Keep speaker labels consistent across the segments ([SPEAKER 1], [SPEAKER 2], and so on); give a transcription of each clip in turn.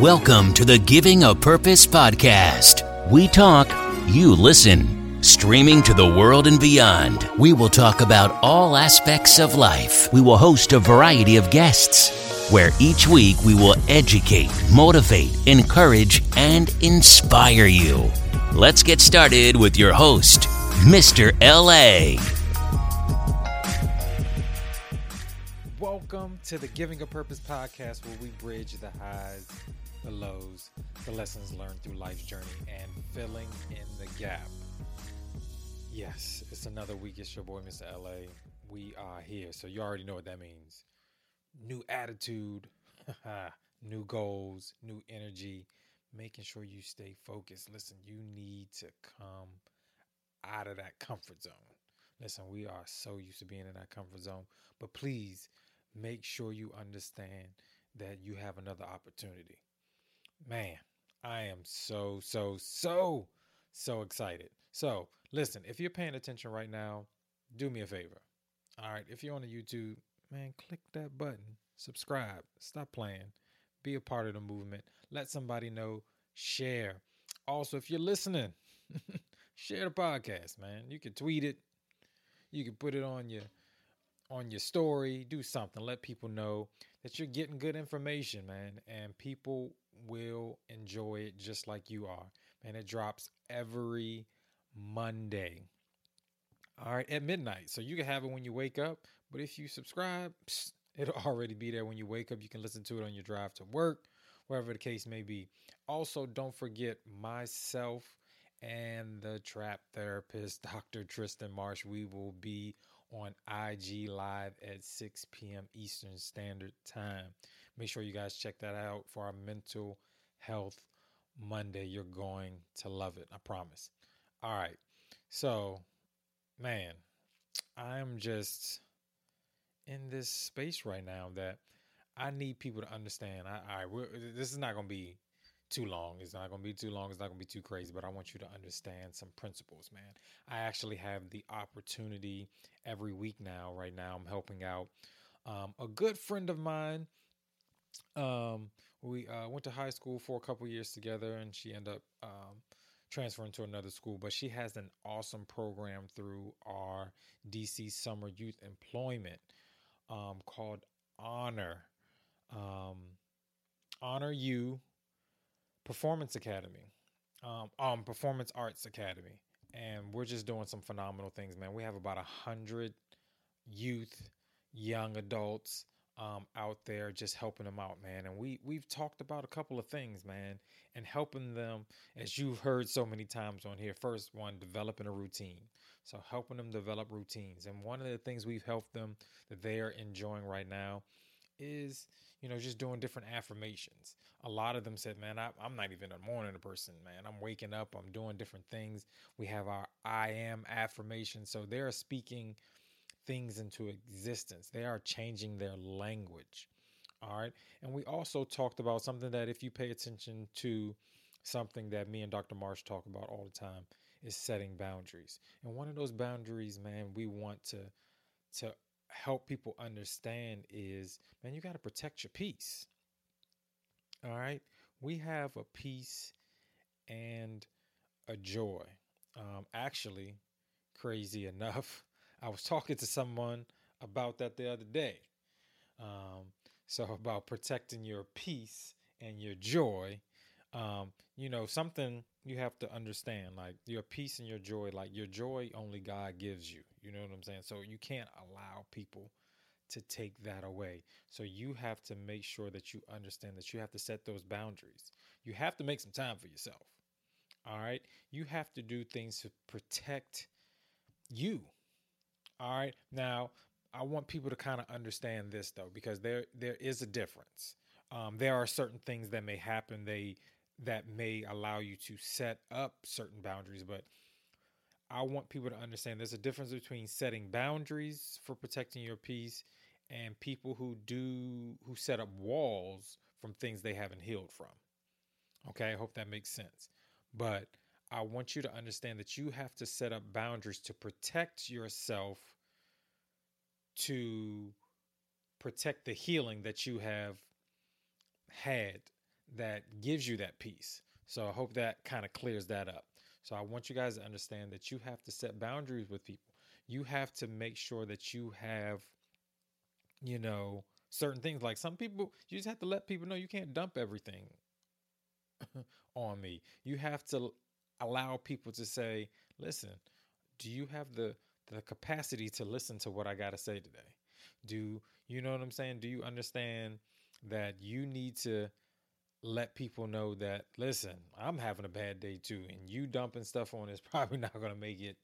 [SPEAKER 1] Welcome to the Giving a Purpose podcast. We talk, you listen. Streaming to the world and beyond, we will talk about all aspects of life. We will host a variety of guests, where each week we will educate, motivate, encourage, and inspire you. Let's get started with your host, Mr. LA.
[SPEAKER 2] Welcome to the Giving a Purpose podcast, where we bridge the highs, the lows, the lessons learned through life's journey, and filling in the gap. Yes, it's another week. It's your boy, Mr. LA. We are here. So you already know what that means. New attitude, new goals, new energy, making sure you stay focused. Listen, you need to come out of that comfort zone. Listen, we are so used to being in that comfort zone, but please make sure you understand that you have another opportunity. Man, I am so, so, so, so excited. So, listen, if you're paying attention right now, do me a favor. All right, if you're on the YouTube, man, click that button, subscribe, stop playing, be a part of the movement, let somebody know, share. Also, if you're listening, share the podcast, man. You can tweet it, you can put it on your on your story, do something, let people know that you're getting good information, man, and people will enjoy it just like you are. Man, it drops every Monday. All right, at midnight. So you can have it when you wake up, but if you subscribe, it'll already be there when you wake up. You can listen to it on your drive to work, wherever the case may be. Also, don't forget myself and the trap therapist, Dr. Tristan Marsh. We will be on IG Live at 6 p.m. Eastern Standard Time. Make sure you guys check that out for our mental health Monday. You're going to love it. I promise. All right. So, man, I'm just in this space right now that I need people to understand. I, I this is not going to be too long. It's not going to be too long. It's not going to be too crazy, but I want you to understand some principles, man. I actually have the opportunity every week now, right now. I'm helping out um, a good friend of mine. Um, we uh, went to high school for a couple years together, and she ended up um, transferring to another school. But she has an awesome program through our DC Summer Youth Employment um, called Honor. Um, Honor You Performance Academy, um, um, Performance Arts Academy, and we're just doing some phenomenal things, man. We have about a hundred youth, young adults um, out there just helping them out, man. And we we've talked about a couple of things, man, and helping them, as you've heard so many times on here. First one, developing a routine. So helping them develop routines. And one of the things we've helped them that they are enjoying right now is you know just doing different affirmations. A lot of them said man I, am not even a morning person man. I'm waking up i'm doing different things. We have our i am affirmation so they're speaking things into existence. They are changing their language. All right? And we also talked about something that if you pay attention to something that me and dr marsh talk about all the time is setting boundaries. And one of those boundaries man we want to to help people understand is man, you got to protect your peace. All right. We have a peace and a joy. Um, actually, crazy enough, I was talking to someone about that the other day. Um, so, about protecting your peace and your joy. Um, you know, something you have to understand like your peace and your joy, like your joy only God gives you. You know what I'm saying? So you can't allow people to take that away. So you have to make sure that you understand that you have to set those boundaries. You have to make some time for yourself. All right? You have to do things to protect you. All right? Now, I want people to kind of understand this though because there there is a difference. Um, there are certain things that may happen they that may allow you to set up certain boundaries, but I want people to understand there's a difference between setting boundaries for protecting your peace and people who do who set up walls from things they haven't healed from. Okay, I hope that makes sense. But I want you to understand that you have to set up boundaries to protect yourself to protect the healing that you have had that gives you that peace. So I hope that kind of clears that up. So I want you guys to understand that you have to set boundaries with people. You have to make sure that you have, you know, certain things. Like some people, you just have to let people know you can't dump everything on me. You have to allow people to say, listen, do you have the the capacity to listen to what I got to say today? Do you know what I'm saying? Do you understand that you need to let people know that listen, I'm having a bad day too and you dumping stuff on is probably not going to make it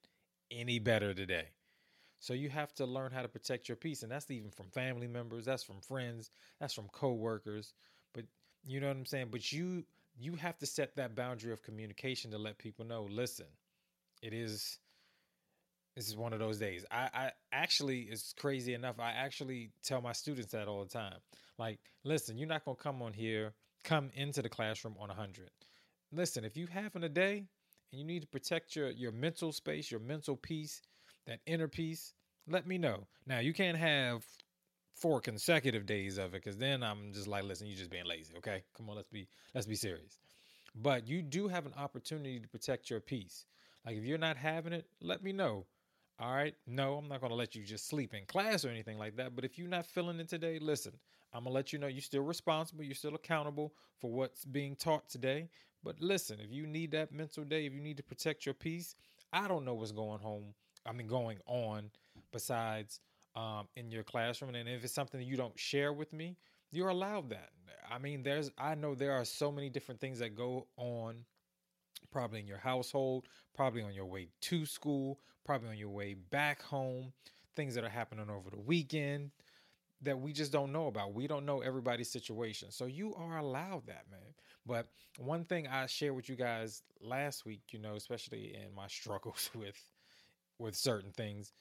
[SPEAKER 2] any better today. So you have to learn how to protect your peace and that's even from family members, that's from friends, that's from coworkers, but you know what I'm saying? But you you have to set that boundary of communication to let people know, listen, it is this is one of those days. I, I actually, it's crazy enough. I actually tell my students that all the time. Like, listen, you're not going to come on here, come into the classroom on 100. Listen, if you have in a day and you need to protect your, your mental space, your mental peace, that inner peace, let me know. Now, you can't have four consecutive days of it because then I'm just like, listen, you're just being lazy. Okay, come on, let's be let's be serious. But you do have an opportunity to protect your peace. Like if you're not having it, let me know. All right. No, I'm not going to let you just sleep in class or anything like that. But if you're not feeling it today, listen, I'm to let you know you're still responsible. You're still accountable for what's being taught today. But listen, if you need that mental day, if you need to protect your peace, I don't know what's going home. I mean, going on besides um, in your classroom. And if it's something that you don't share with me, you're allowed that. I mean, there's, I know there are so many different things that go on probably in your household, probably on your way to school, probably on your way back home, things that are happening over the weekend that we just don't know about. We don't know everybody's situation. So you are allowed that, man. But one thing I shared with you guys last week, you know, especially in my struggles with with certain things,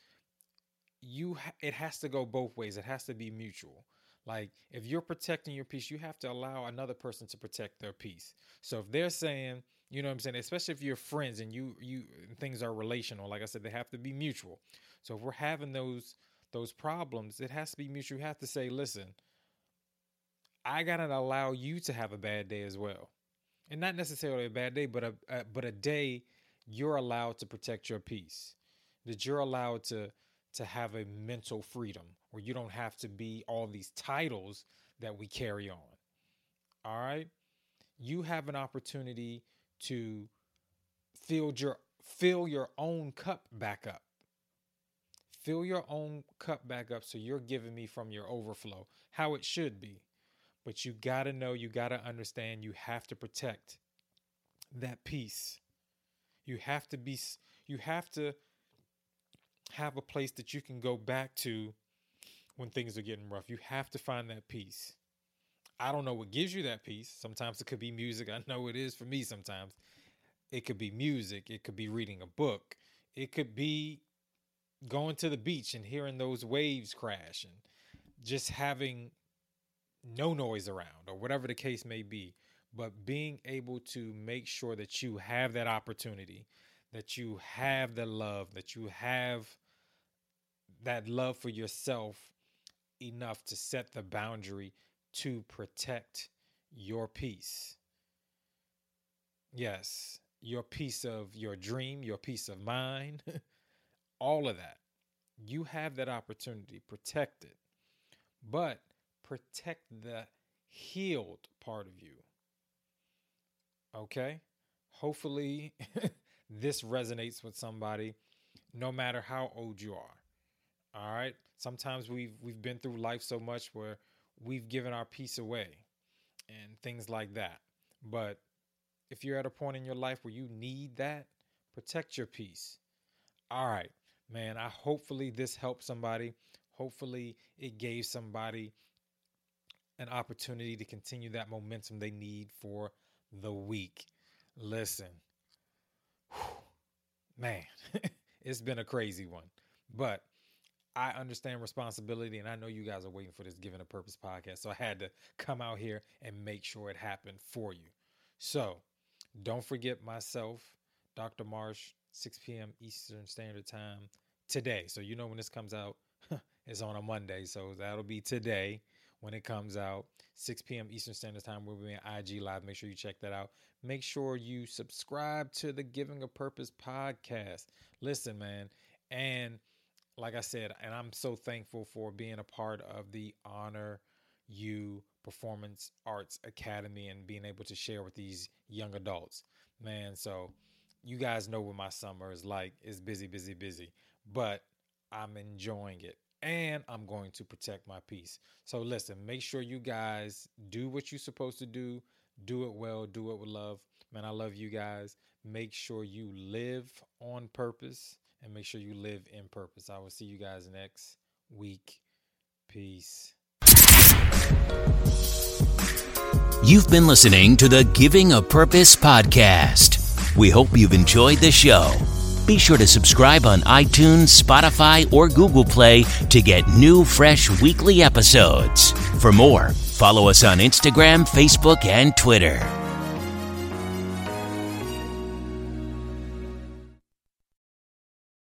[SPEAKER 2] you ha- it has to go both ways. It has to be mutual. Like if you're protecting your peace, you have to allow another person to protect their peace. So if they're saying, you know what I'm saying, especially if you're friends and you you things are relational, like I said, they have to be mutual. So if we're having those those problems, it has to be mutual. You have to say, listen, I gotta allow you to have a bad day as well, and not necessarily a bad day, but a, a but a day you're allowed to protect your peace. That you're allowed to to have a mental freedom where you don't have to be all these titles that we carry on. All right? You have an opportunity to fill your fill your own cup back up. Fill your own cup back up so you're giving me from your overflow, how it should be. But you got to know, you got to understand, you have to protect that peace. You have to be you have to have a place that you can go back to when things are getting rough. You have to find that peace. I don't know what gives you that peace. Sometimes it could be music. I know it is for me sometimes. It could be music. It could be reading a book. It could be going to the beach and hearing those waves crash and just having no noise around or whatever the case may be. But being able to make sure that you have that opportunity, that you have the love, that you have that love for yourself enough to set the boundary to protect your peace. Yes, your peace of your dream, your peace of mind, all of that. You have that opportunity. Protect it. But protect the healed part of you. Okay? Hopefully, this resonates with somebody, no matter how old you are. All right. Sometimes we've we've been through life so much where we've given our peace away and things like that. But if you're at a point in your life where you need that, protect your peace. All right, man. I hopefully this helped somebody. Hopefully it gave somebody an opportunity to continue that momentum they need for the week. Listen, whew, man, it's been a crazy one, but I understand responsibility, and I know you guys are waiting for this Given a Purpose podcast. So I had to come out here and make sure it happened for you. So don't forget myself, Dr. Marsh, 6 p.m. Eastern Standard Time today. So you know when this comes out, it's on a Monday. So that'll be today. when it comes out. 6 p.m. Eastern Standard Time. We'll be on IG Live. Make sure you check that out. Make sure you subscribe to the Giving a Purpose podcast. Listen, man. And like I said, and I'm so thankful for being a part of the Honor You Performance Arts Academy and being able to share with these young adults. Man, so you guys know what my summer is like. It's busy, busy, busy, but I'm enjoying it and I'm going to protect my peace. So listen, make sure you guys do what you're supposed to do. Do it well, do it with love. Man, I love you guys. Make sure you live on purpose and make sure you live in purpose. I will see you guys next week. Peace.
[SPEAKER 1] You've been listening to the Giving a Purpose podcast. We hope you've enjoyed the show. Be sure to subscribe on iTunes, Spotify, or Google Play to get new, fresh weekly episodes. For more, follow us on Instagram, Facebook, and Twitter.